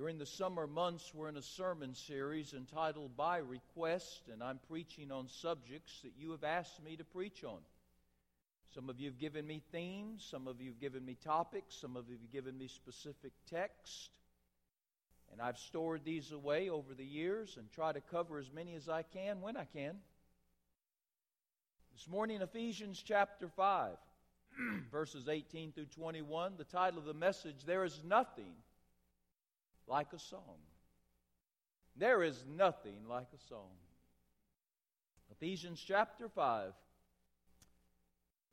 During the summer months, we're in a sermon series entitled By Request, and I'm preaching on subjects that you have asked me to preach on. Some of you have given me themes, some of you have given me topics, some of you have given me specific text. And I've stored these away over the years and try to cover as many as I can when I can. This morning, Ephesians chapter 5, verses 18 through 21, the title of the message, There is Nothing Like a Song. There is nothing like a song. Ephesians chapter 5.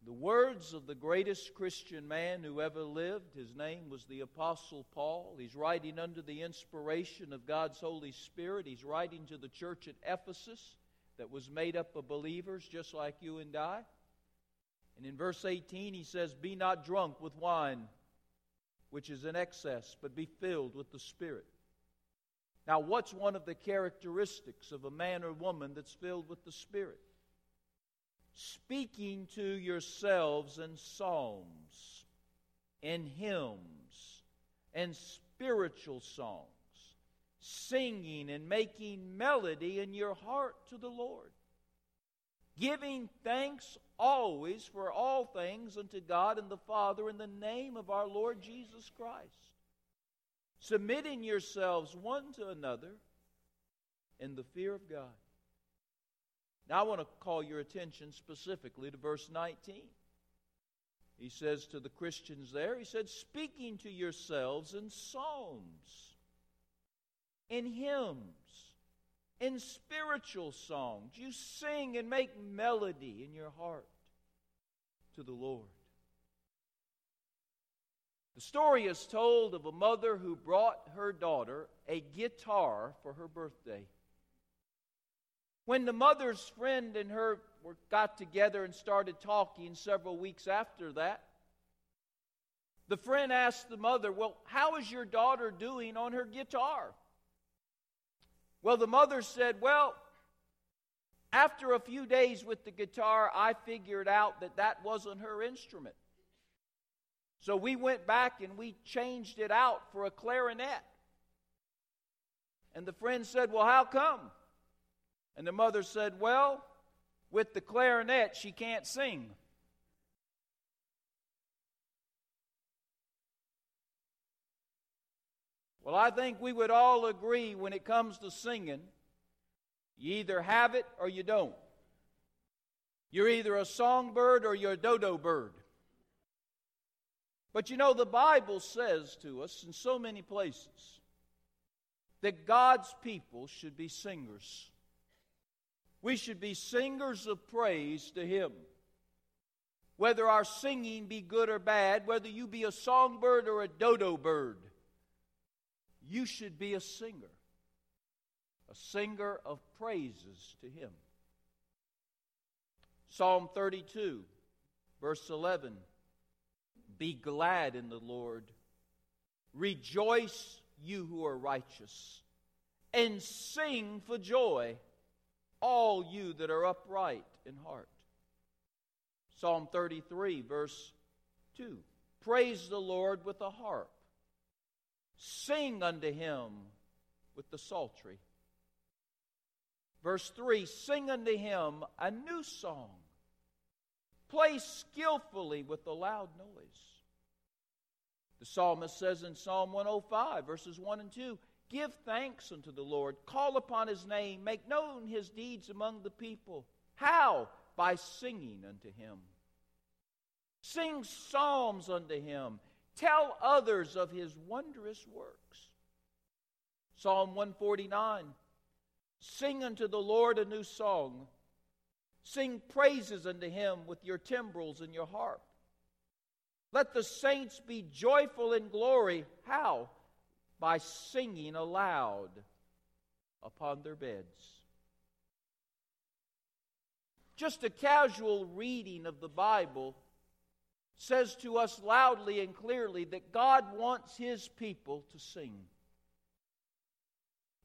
The words of the greatest Christian man who ever lived, his name was the Apostle Paul. He's writing under the inspiration of God's Holy Spirit. He's writing to the church at Ephesus that was made up of believers just like you and I. And in verse 18, he says, Be not drunk with wine, which is in excess, but be filled with the Spirit. Now, what's one of the characteristics of a man or woman that's filled with the Spirit? Speaking to yourselves in psalms, and hymns, and spiritual songs singing and making melody in your heart to the Lord, giving thanks always for all things unto God and the Father in the name of our Lord Jesus Christ, submitting yourselves one to another in the fear of God. Now, I want to call your attention specifically to verse 19. He says to the Christians there, He said, speaking to yourselves in psalms in hymns, in spiritual songs. You sing and make melody in your heart to the Lord. The story is told of a mother who brought her daughter a guitar for her birthday. When the mother's friend and her were, got together and started talking several weeks after that, the friend asked the mother, Well, how is your daughter doing on her guitar? Well, the mother said, Well, after a few days with the guitar, I figured out that that wasn't her instrument. So we went back and we changed it out for a clarinet. And the friend said, Well, how come? And the mother said, Well, with the clarinet, she can't sing. Well, I think we would all agree when it comes to singing, you either have it or you don't. You're either a songbird or you're a dodo bird. But you know, the Bible says to us in so many places that God's people should be singers. We should be singers of praise to Him. Whether our singing be good or bad, whether you be a songbird or a dodo bird, you should be a singer, a singer of praises to Him. Psalm 32, verse 11 Be glad in the Lord, rejoice, you who are righteous, and sing for joy, all you that are upright in heart. Psalm 33, verse 2 Praise the Lord with a harp Sing unto him with the psaltery. Verse 3 Sing unto him a new song. Play skillfully with a loud noise. The psalmist says in Psalm 105, verses 1 and 2 Give thanks unto the Lord, call upon his name, make known his deeds among the people. How? By singing unto him. Sing psalms unto him Tell others of his wondrous works. Psalm 149 Sing unto the Lord a new song. Sing praises unto him with your timbrels and your harp. Let the saints be joyful in glory. How? By singing aloud upon their beds. Just a casual reading of the Bible says to us loudly and clearly that God wants His people to sing.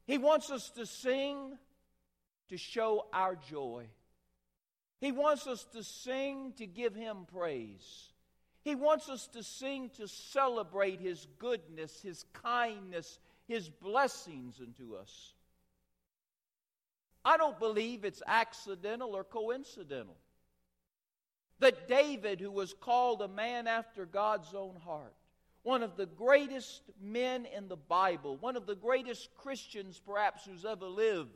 He wants us to sing to show our joy. He wants us to sing to give Him praise. He wants us to sing to celebrate His goodness, His kindness, His blessings unto us. I don't believe it's accidental or coincidental that David, who was called a man after God's own heart, one of the greatest men in the Bible, one of the greatest Christians perhaps who's ever lived,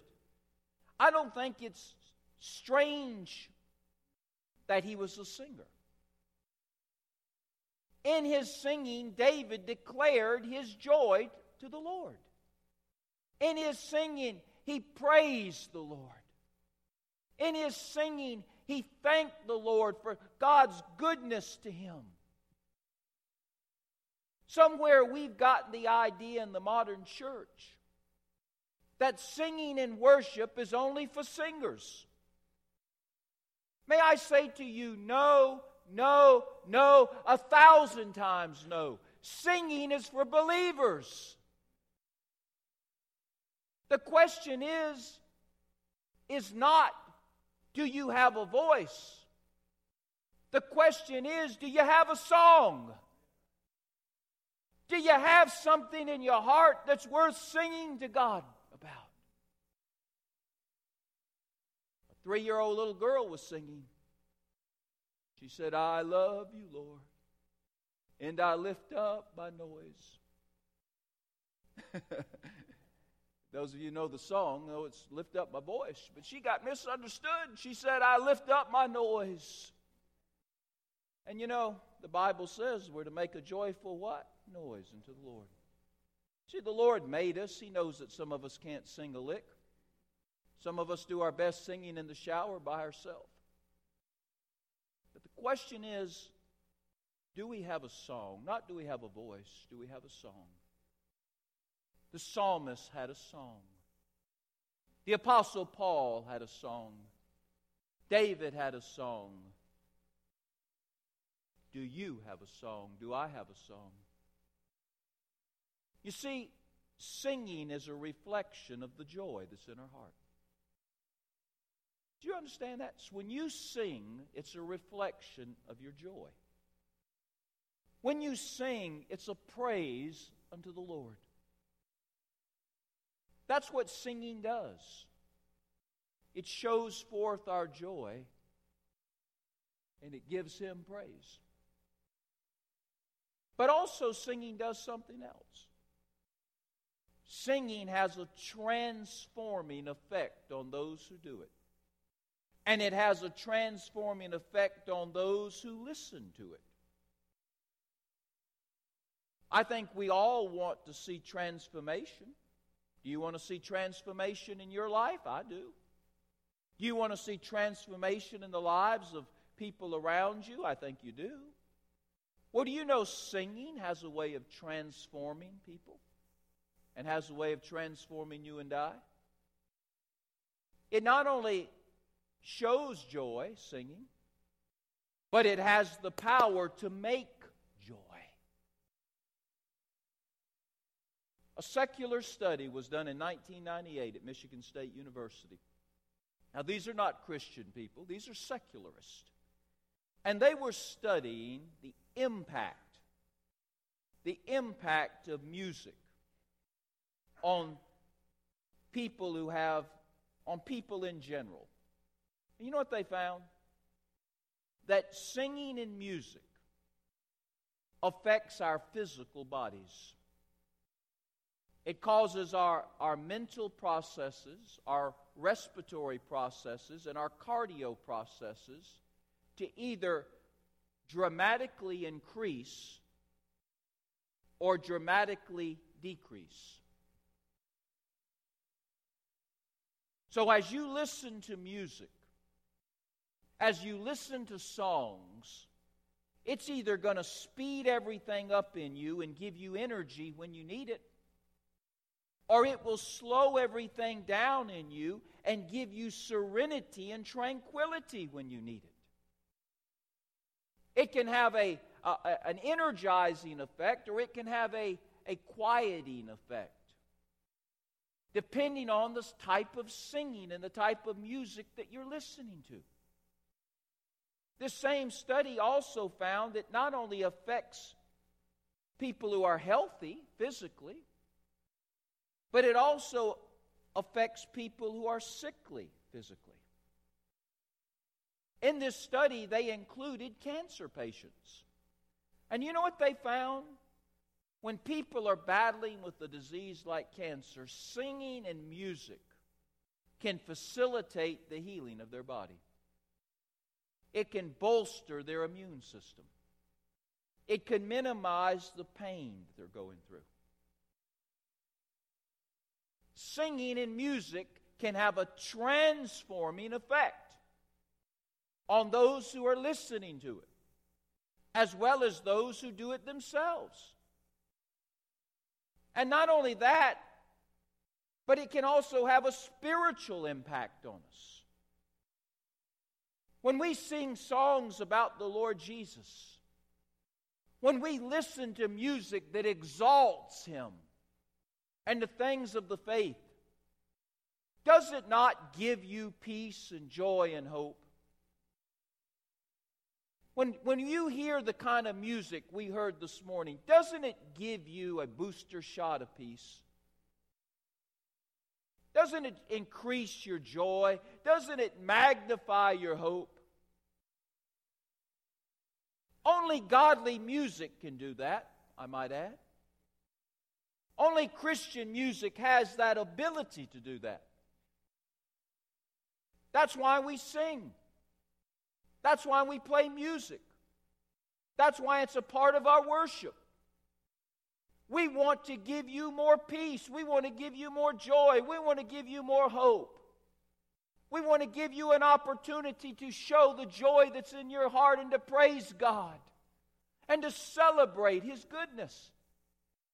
I don't think it's strange that he was a singer. In his singing, David declared his joy to the Lord. In his singing, he praised the Lord. In his singing, he thanked the Lord for God's goodness to him. Somewhere we've gotten the idea in the modern church that singing and worship is only for singers. May I say to you, no, no, no, a thousand times no. Singing is for believers. The question is, is not, do you have a voice? The question is, do you have a song? Do you have something in your heart that's worth singing to God about? A three year old little girl was singing. She said, I love you, Lord, and I lift up my noise. Those of you know the song, know it's Lift Up My Voice. But she got misunderstood. She said, I lift up my noise. And you know, the Bible says we're to make a joyful what? Noise unto the Lord. See, the Lord made us. He knows that some of us can't sing a lick. Some of us do our best singing in the shower by ourselves. But the question is do we have a song? Not do we have a voice, do we have a song? The psalmist had a song. The apostle Paul had a song. David had a song. Do you have a song? Do I have a song? You see, singing is a reflection of the joy that's in our heart. Do you understand that? So when you sing, it's a reflection of your joy. When you sing, it's a praise unto the Lord. That's what singing does. It shows forth our joy and it gives Him praise. But also, singing does something else. Singing has a transforming effect on those who do it. And it has a transforming effect on those who listen to it. I think we all want to see transformation. Do you want to see transformation in your life? I do. Do you want to see transformation in the lives of people around you? I think you do. Well, do you know singing has a way of transforming people and has a way of transforming you and I? It not only shows joy, singing, but it has the power to make A secular study was done in 1998 at Michigan State University. Now, these are not Christian people, these are secularists. And they were studying the impact, the impact of music on people who have, on people in general. And you know what they found? That singing and music affects our physical bodies. It causes our, our mental processes, our respiratory processes, and our cardio processes to either dramatically increase or dramatically decrease. So, as you listen to music, as you listen to songs, it's either going to speed everything up in you and give you energy when you need it, or it will slow everything down in you and give you serenity and tranquility when you need it. It can have a, a, an energizing effect or it can have a, a quieting effect, depending on the type of singing and the type of music that you're listening to. This same study also found it not only affects people who are healthy physically, but it also affects people who are sickly physically. In this study, they included cancer patients. And you know what they found? When people are battling with a disease like cancer, singing and music can facilitate the healing of their body. It can bolster their immune system. It can minimize the pain they're going through. Singing and music can have a transforming effect on those who are listening to it, as well as those who do it themselves. And not only that, but it can also have a spiritual impact on us. When we sing songs about the Lord Jesus, when we listen to music that exalts Him and the things of the faith, does it not give you peace and joy and hope? When, when you hear the kind of music we heard this morning, doesn't it give you a booster shot of peace? Doesn't it increase your joy? Doesn't it magnify your hope? Only godly music can do that, I might add. Only Christian music has that ability to do that. That's why we sing. That's why we play music. That's why it's a part of our worship. We want to give you more peace. We want to give you more joy. We want to give you more hope. We want to give you an opportunity to show the joy that's in your heart and to praise God and to celebrate His goodness.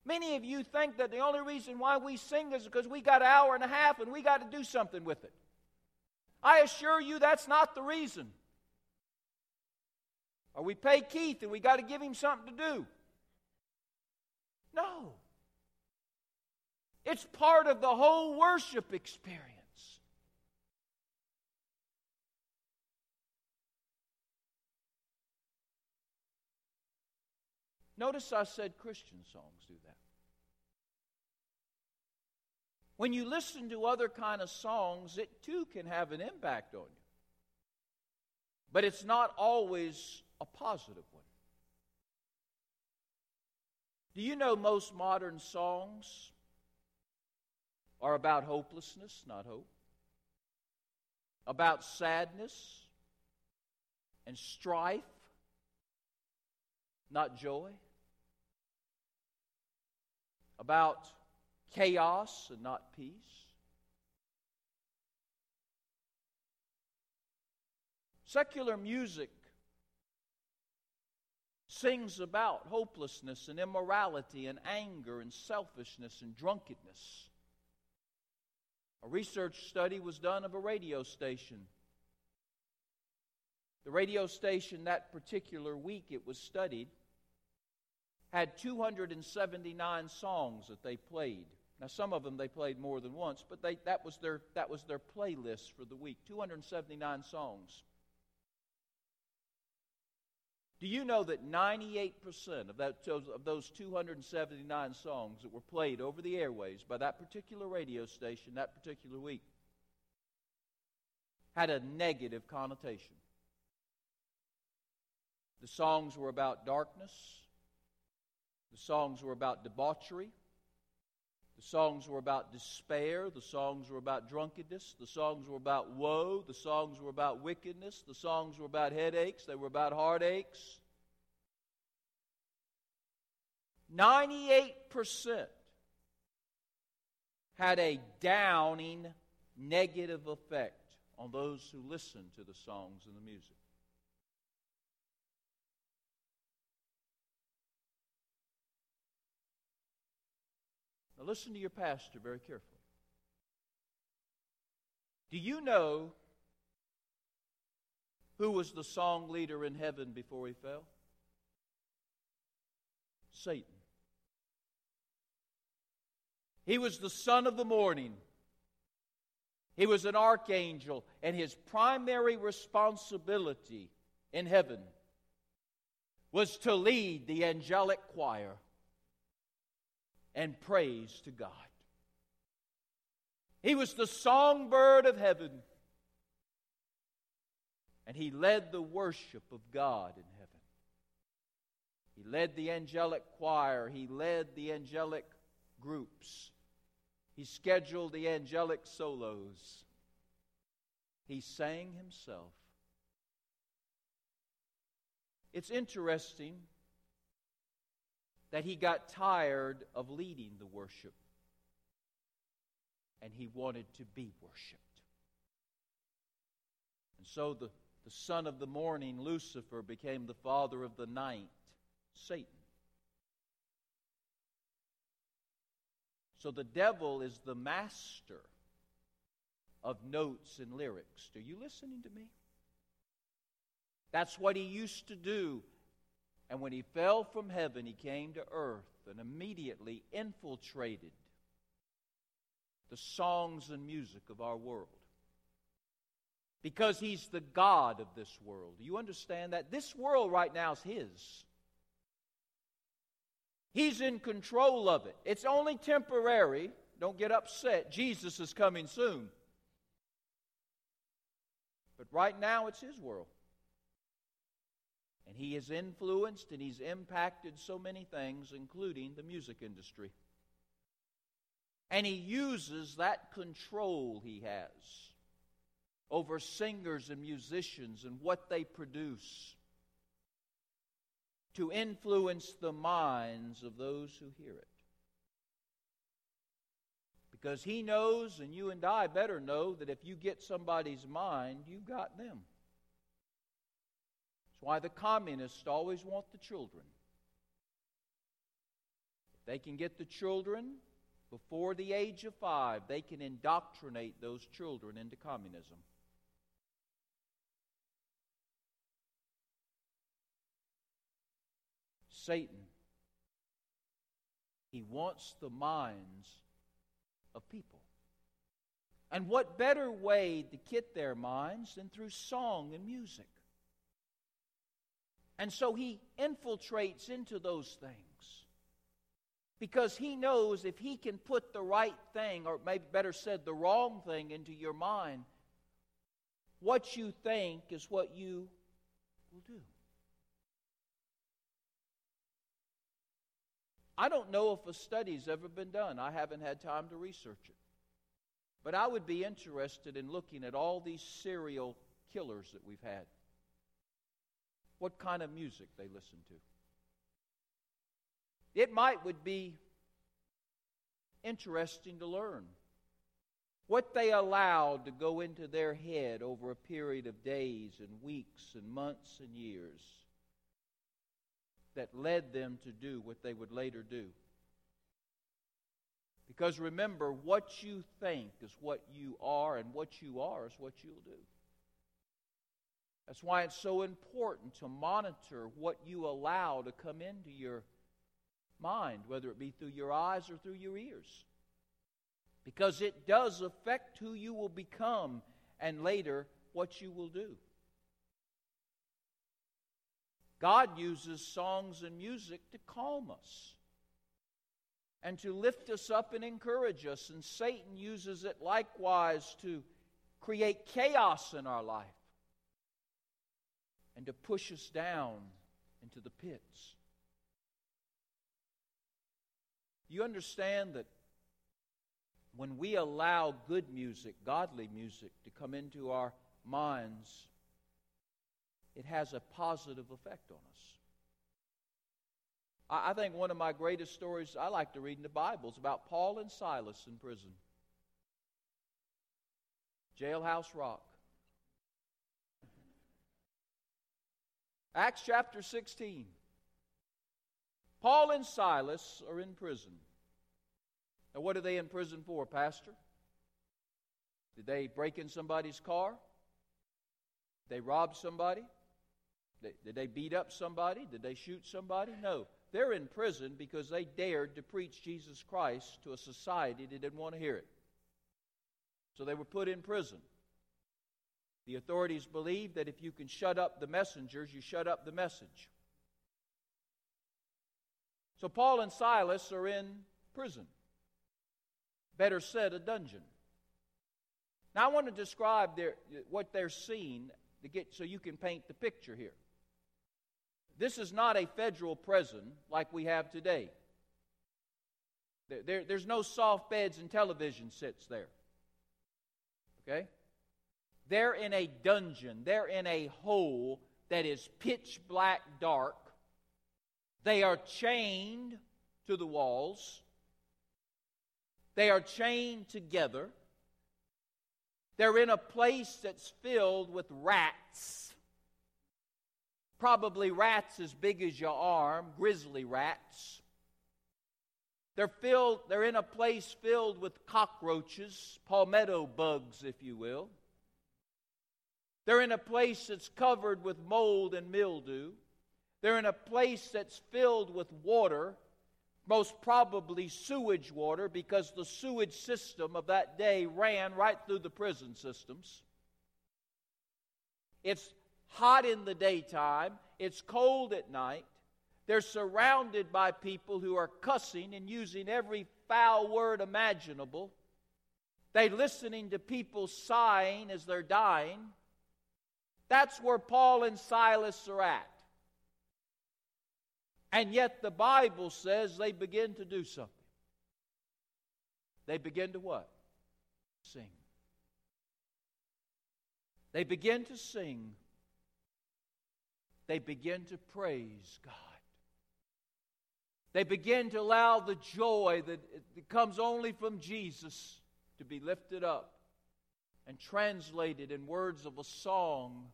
Many of you think that the only reason why we sing is because we got an hour and a half and we got to do something with it. I assure you that's not the reason. Or we pay Keith and we got to give him something to do. No. It's part of the whole worship experience. Notice I said Christian songs do that. When you listen to other kind of songs, it too can have an impact on you. But it's not always a positive one. Do you know most modern songs are about hopelessness, not hope? About sadness and strife, not joy? About chaos and not peace? Secular music sings about hopelessness and immorality and anger and selfishness and drunkenness. A research study was done of a radio station. The radio station that particular week it was studied had 279 songs that they played. Now some of them they played more than once, but they, that was their that was their playlist for the week. 279 songs. Do you know that 98% of, that, of those 279 songs that were played over the airways by that particular radio station that particular week had a negative connotation? The songs were about darkness, the songs were about debauchery, the songs were about despair. The songs were about drunkenness. The songs were about woe. The songs were about wickedness. The songs were about headaches. They were about heartaches. 98% had a downing negative effect on those who listened to the songs and the music. Now, listen to your pastor very carefully. Do you know who was the song leader in heaven before he fell? Satan. He was the son of the morning. He was an archangel, and his primary responsibility in heaven was to lead the angelic choir and praise to God. He was the songbird of heaven. And he led the worship of God in heaven. He led the angelic choir. He led the angelic groups. He scheduled the angelic solos. He sang himself. It's interesting that he got tired of leading the worship and he wanted to be worshiped. And so the, the son of the morning, Lucifer, became the father of the night, Satan. So the devil is the master of notes and lyrics. Are you listening to me? That's what he used to do. And when he fell from heaven, he came to earth and immediately infiltrated the songs and music of our world. Because he's the God of this world. Do you understand that? This world right now is his. He's in control of it. It's only temporary. Don't get upset. Jesus is coming soon. But right now, it's his world. And he has influenced and he's impacted so many things, including the music industry. And he uses that control he has over singers and musicians and what they produce to influence the minds of those who hear it. Because he knows, and you and I better know, that if you get somebody's mind, you've got them. Why the communists always want the children. If they can get the children before the age of five, they can indoctrinate those children into communism. Satan. He wants the minds of people. And what better way to get their minds than through song and music? And so he infiltrates into those things. Because he knows if he can put the right thing, or maybe better said, the wrong thing into your mind, what you think is what you will do. I don't know if a study's ever been done. I haven't had time to research it. But I would be interested in looking at all these serial killers that we've had. What kind of music they listen to. It might would be interesting to learn what they allowed to go into their head over a period of days and weeks and months and years that led them to do what they would later do. Because remember, what you think is what you are, and what you are is what you'll do. That's why it's so important to monitor what you allow to come into your mind, whether it be through your eyes or through your ears. Because it does affect who you will become and later what you will do. God uses songs and music to calm us and to lift us up and encourage us. And Satan uses it likewise to create chaos in our life and to push us down into the pits. You understand that when we allow good music, godly music, to come into our minds, it has a positive effect on us. I, think one of my greatest stories I like to read in the Bible is about Paul and Silas in prison. Jailhouse Rock. Acts chapter 16. Paul and Silas are in prison. Now, what are they in prison for, Pastor? Did they break in somebody's car? Did they rob somebody? Did they beat up somebody? Did they shoot somebody? No. They're in prison because they dared to preach Jesus Christ to a society that didn't want to hear it. So they were put in prison. The authorities believe that if you can shut up the messengers, you shut up the message. So Paul and Silas are in prison. Better said, a dungeon. Now, I want to describe their, what they're seeing to get, so you can paint the picture here. This is not a federal prison like we have today. There, there, there's no soft beds and television sets there. Okay? They're in a dungeon, they're in a hole that is pitch black dark. They are chained to the walls. They are chained together. They're in a place that's filled with rats. Probably rats as big as your arm, grizzly rats. They're filled, they're in a place filled with cockroaches, palmetto bugs, if you will. They're in a place that's covered with mold and mildew. They're in a place that's filled with water, most probably sewage water, because the sewage system of that day ran right through the prison systems. It's hot in the daytime, it's cold at night. They're surrounded by people who are cussing and using every foul word imaginable. They're listening to people sighing as they're dying. That's where Paul and Silas are at. And yet the Bible says they begin to do something. They begin to what? Sing. They begin to sing. They begin to praise God. They begin to allow the joy that, comes only from Jesus to be lifted up and translated in words of a song,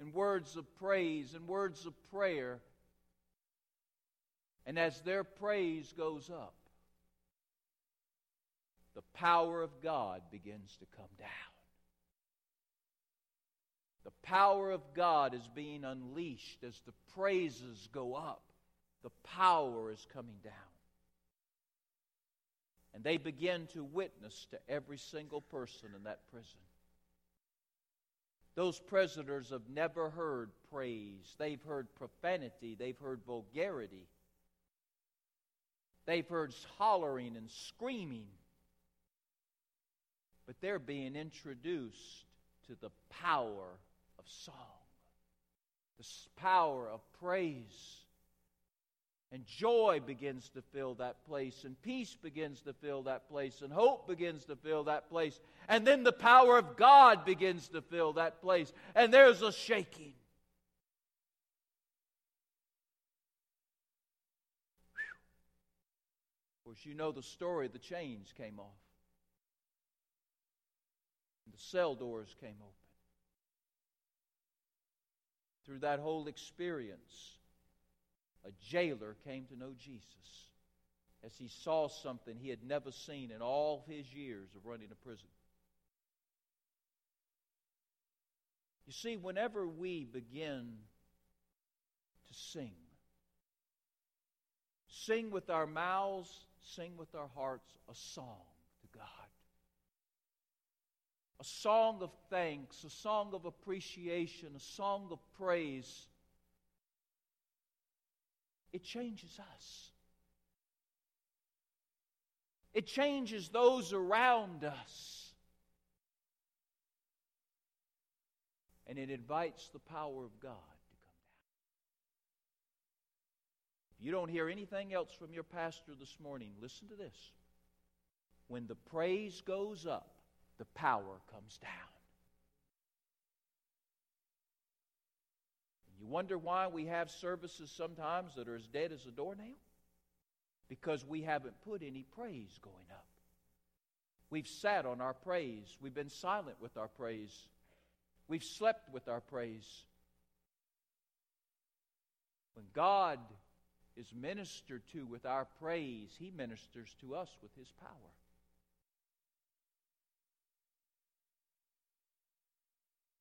in words of praise, in words of prayer. And as their praise goes up, the power of God begins to come down. The power of God is being unleashed as the praises go up the power is coming down. And they begin to witness to every single person in that prison. Those prisoners have never heard praise. They've heard profanity. They've heard vulgarity. They've heard hollering and screaming. But they're being introduced to the power of song, the power of praise and joy begins to fill that place, and peace begins to fill that place, and hope begins to fill that place. And then the power of God begins to fill that place, and there's a shaking. Of course, you know the story the chains came off, and the cell doors came open. Through that whole experience, a jailer came to know Jesus as he saw something he had never seen in all his years of running a prison. You see, whenever we begin to sing, sing with our mouths, sing with our hearts a song to God. A song of thanks, a song of appreciation, a song of praise it changes us. It changes those around us. And it invites the power of God to come down. If you don't hear anything else from your pastor this morning, listen to this. When the praise goes up, the power comes down. Wonder why we have services sometimes that are as dead as a doornail? Because we haven't put any praise going up. We've sat on our praise. We've been silent with our praise. We've slept with our praise. When God is ministered to with our praise, He ministers to us with His power.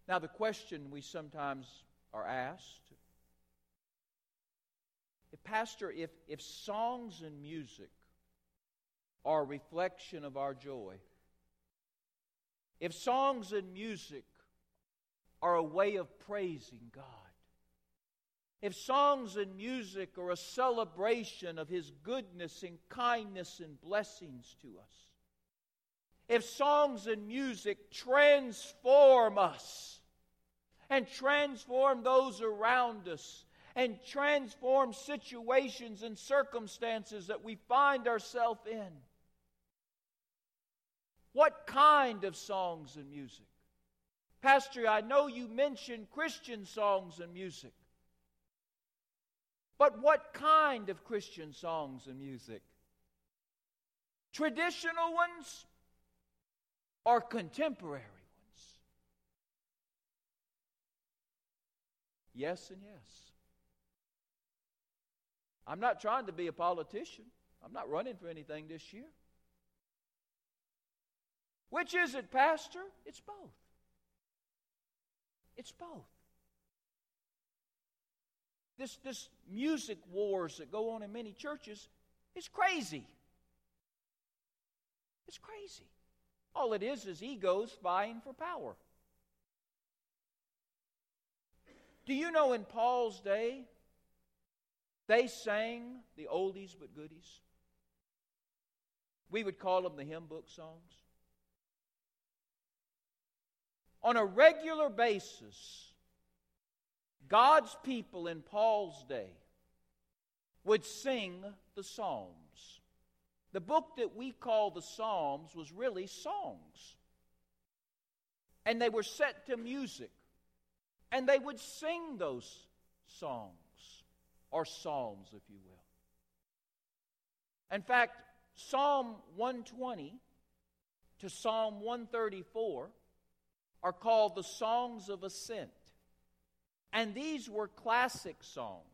Now, the question we sometimes are asked. Pastor, if, if songs and music are a reflection of our joy, if songs and music are a way of praising God, if songs and music are a celebration of His goodness and kindness and blessings to us, if songs and music transform us and transform those around us and transform situations and circumstances that we find ourselves in. What kind of songs and music? Pastor, I know you mentioned Christian songs and music. But what kind of Christian songs and music? Traditional ones or contemporary ones? Yes and yes. I'm not trying to be a politician. I'm not running for anything this year. Which is it, Pastor? It's both. It's both. This, this music wars that go on in many churches is crazy. It's crazy. All it is is egos vying for power. Do you know in Paul's day, they sang the oldies but goodies. We would call them the hymn book songs. On a regular basis, God's people in Paul's day would sing the Psalms. The book that we call the Psalms was really songs. And they were set to music. And they would sing those songs or psalms, if you will. In fact, Psalm 120 to Psalm 134 are called the Songs of Ascent. And these were classic songs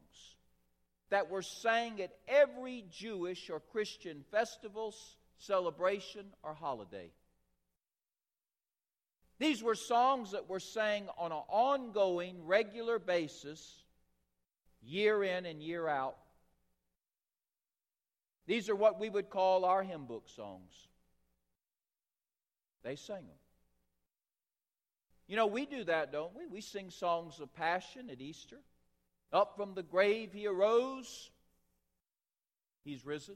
that were sang at every Jewish or Christian festival, celebration, or holiday. These were songs that were sang on an ongoing, regular basis year in and year out. These are what we would call our hymn book songs. They sing them. You know, we do that, don't we? We sing songs of passion at Easter. Up from the grave he arose, he's risen.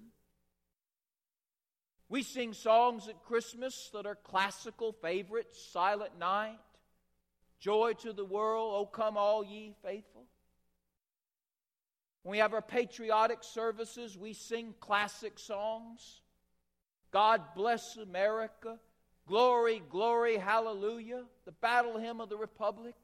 We sing songs at Christmas that are classical favorites Silent Night, Joy to the World, O Come All Ye Faithful. When we have our patriotic services, we sing classic songs. God bless America. Glory, glory, hallelujah. The battle hymn of the Republic.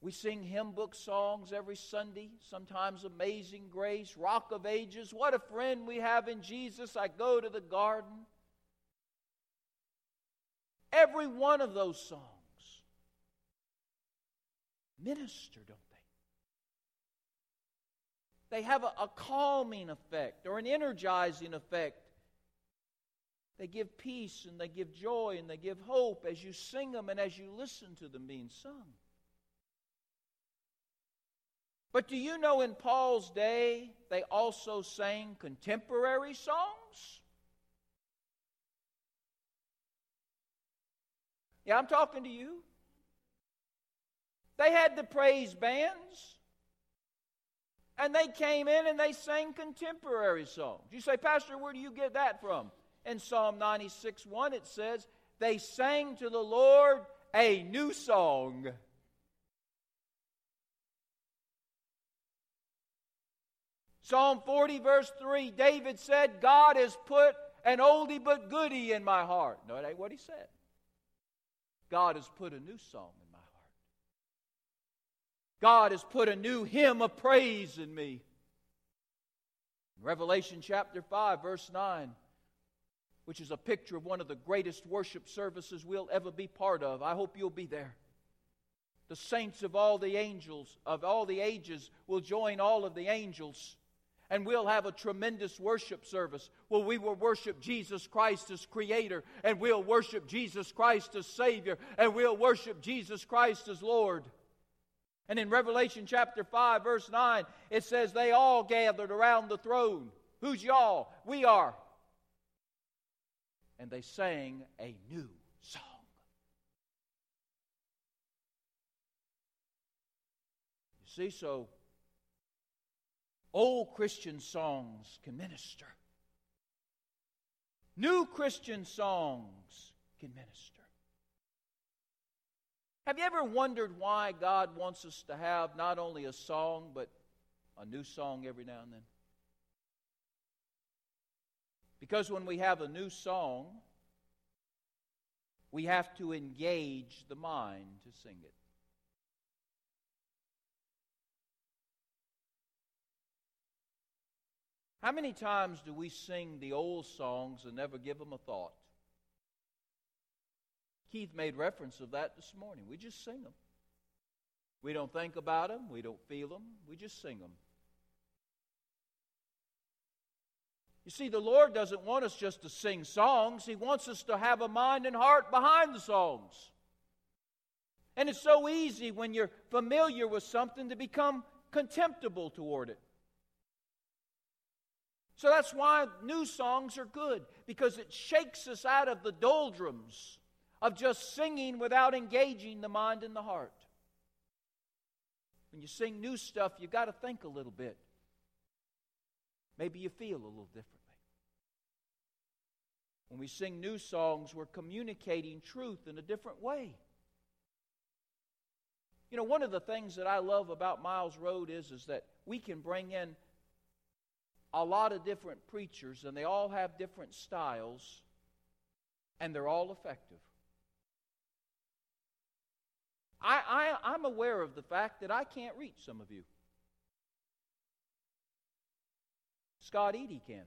We sing hymn book songs every Sunday, sometimes Amazing Grace, Rock of Ages. What a friend we have in Jesus. I go to the garden. Every one of those songs minister, don't they have a, a calming effect or an energizing effect. They give peace and they give joy and they give hope as you sing them and as you listen to them being sung. But do you know in Paul's day they also sang contemporary songs? Yeah, I'm talking to you. They had the praise bands. And they came in and they sang contemporary songs. You say, Pastor, where do you get that from? In Psalm 96 1, it says, They sang to the Lord a new song. Psalm 40, verse 3, David said, God has put an oldie but goodie in my heart. No, it ain't what he said. God has put a new song God has put a new hymn of praise in me. Revelation chapter 5, verse 9, which is a picture of one of the greatest worship services we'll ever be part of. I hope you'll be there. The saints of all the angels, of all the ages, will join all of the angels and we'll have a tremendous worship service where we will worship Jesus Christ as Creator, and we'll worship Jesus Christ as Savior, and we'll worship Jesus Christ as Lord. And in Revelation chapter 5, verse 9, it says, They all gathered around the throne. Who's y'all? We are. And they sang a new song. You see, so old Christian songs can minister. New Christian songs can minister. Have you ever wondered why God wants us to have not only a song, but a new song every now and then? Because when we have a new song, we have to engage the mind to sing it. How many times do we sing the old songs and never give them a thought? Keith made reference of that this morning. We just sing them. We don't think about them, we don't feel them, we just sing them. You see, the Lord doesn't want us just to sing songs, He wants us to have a mind and heart behind the songs. And it's so easy when you're familiar with something to become contemptible toward it. So that's why new songs are good, because it shakes us out of the doldrums of just singing without engaging the mind and the heart. When you sing new stuff, you've got to think a little bit. Maybe you feel a little differently. When we sing new songs, we're communicating truth in a different way. You know, one of the things that I love about Miles Road is, is that we can bring in a lot of different preachers, and they all have different styles, and they're all effective. I, I, I'm aware of the fact that I can't reach some of you. Scott Eady can.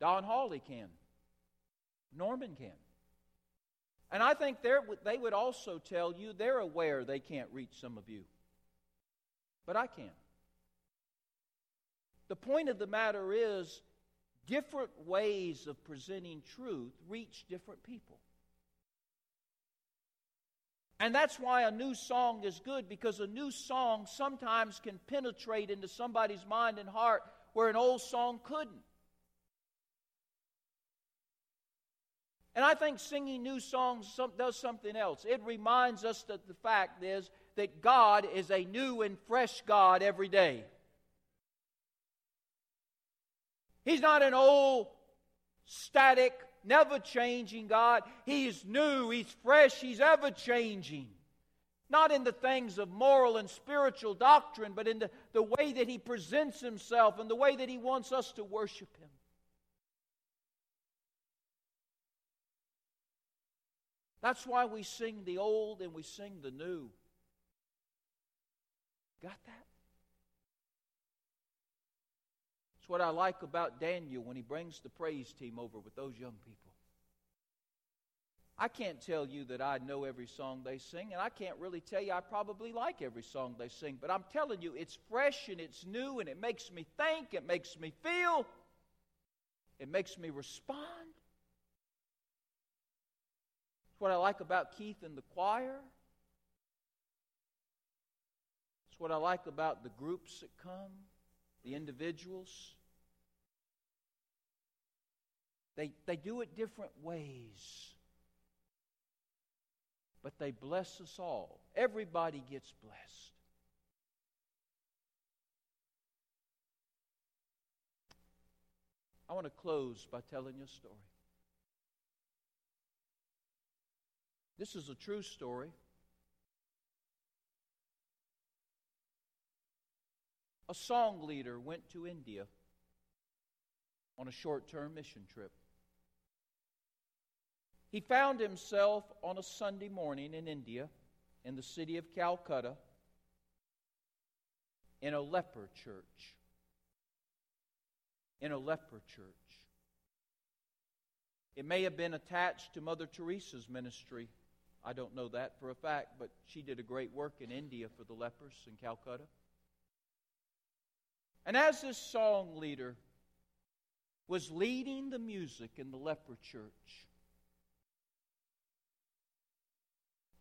Don Hawley can. Norman can. And I think they would also tell you they're aware they can't reach some of you. But I can. The point of the matter is, different ways of presenting truth reach different people. And that's why a new song is good because a new song sometimes can penetrate into somebody's mind and heart where an old song couldn't. And I think singing new songs does something else. It reminds us that the fact is that God is a new and fresh God every day. He's not an old, static, never changing God. He is new, He's fresh, He's ever changing. Not in the things of moral and spiritual doctrine, but in the, the way that He presents Himself and the way that He wants us to worship Him. That's why we sing the old and we sing the new. Got that? It's what I like about Daniel when he brings the praise team over with those young people. I can't tell you that I know every song they sing, and I can't really tell you I probably like every song they sing, but I'm telling you, it's fresh and it's new, and it makes me think, it makes me feel, it makes me respond. It's what I like about Keith and the choir. It's what I like about the groups that come the individuals. They, they do it different ways. But they bless us all. Everybody gets blessed. I want to close by telling you a story. This is a true story. A song leader went to India on a short term mission trip. He found himself on a Sunday morning in India, in the city of Calcutta, in a leper church. In a leper church. It may have been attached to Mother Teresa's ministry. I don't know that for a fact, but she did a great work in India for the lepers in Calcutta. And as this song leader was leading the music in the leper church,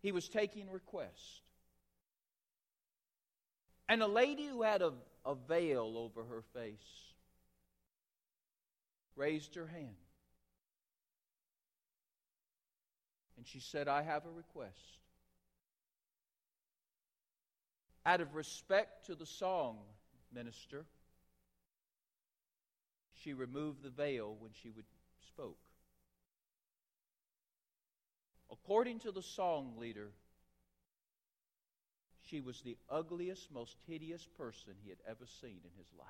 he was taking requests. And a lady who had a, a veil over her face raised her hand. And she said, I have a request. Out of respect to the song minister, she removed the veil when she would spoke. According to the song leader, she was the ugliest, most hideous person he had ever seen in his life.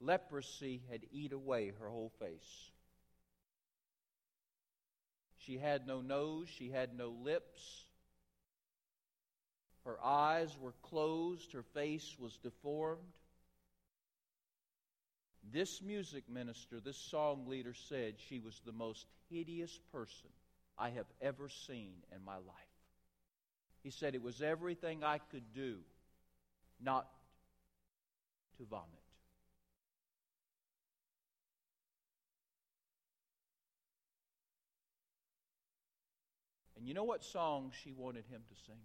Leprosy had eat away her whole face. She had no nose, she had no lips. Her eyes were closed, her face was deformed. This music minister, this song leader said she was the most hideous person I have ever seen in my life. He said it was everything I could do not to vomit. And you know what song she wanted him to sing?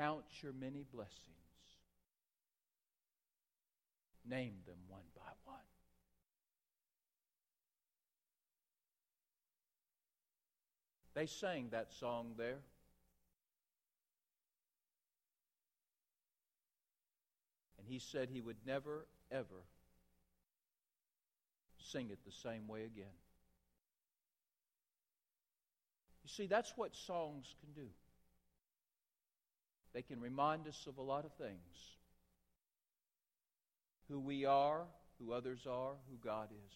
Count your many blessings. Name them one by one. They sang that song there. And he said he would never, ever sing it the same way again. You see, that's what songs can do. They can remind us of a lot of things who we are, who others are, who God is.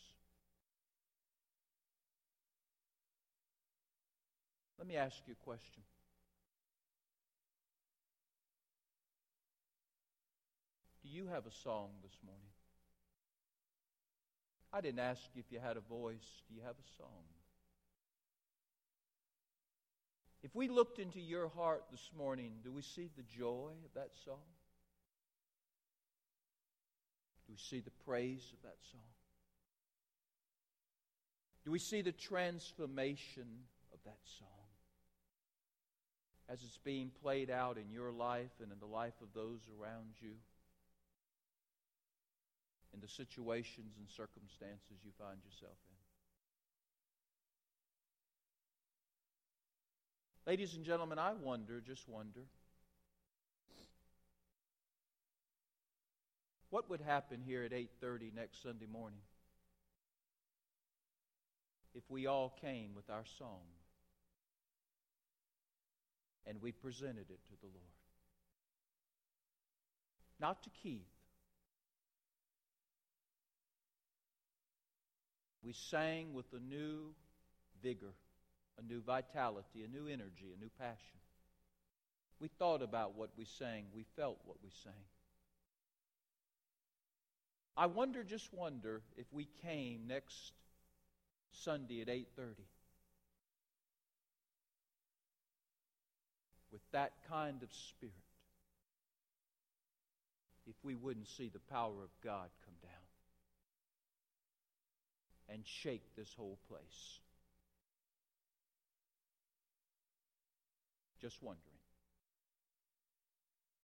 Let me ask you a question. Do you have a song this morning? I didn't ask you if you had a voice. Do you have a song? If we looked into your heart this morning, do we see the joy of that song? Do we see the praise of that song? Do we see the transformation of that song as it's being played out in your life and in the life of those around you? in the situations and circumstances you find yourself in. Ladies and gentlemen, I wonder, just wonder, what would happen here at 8:30 next Sunday morning if we all came with our song and we presented it to the Lord? Not to Keith, we sang with a new vigor, a new vitality, a new energy, a new passion. We thought about what we sang, we felt what we sang. I wonder, just wonder, if we came next Sunday at 8:30 with that kind of spirit, if we wouldn't see the power of God come down and shake this whole place. Just wondering.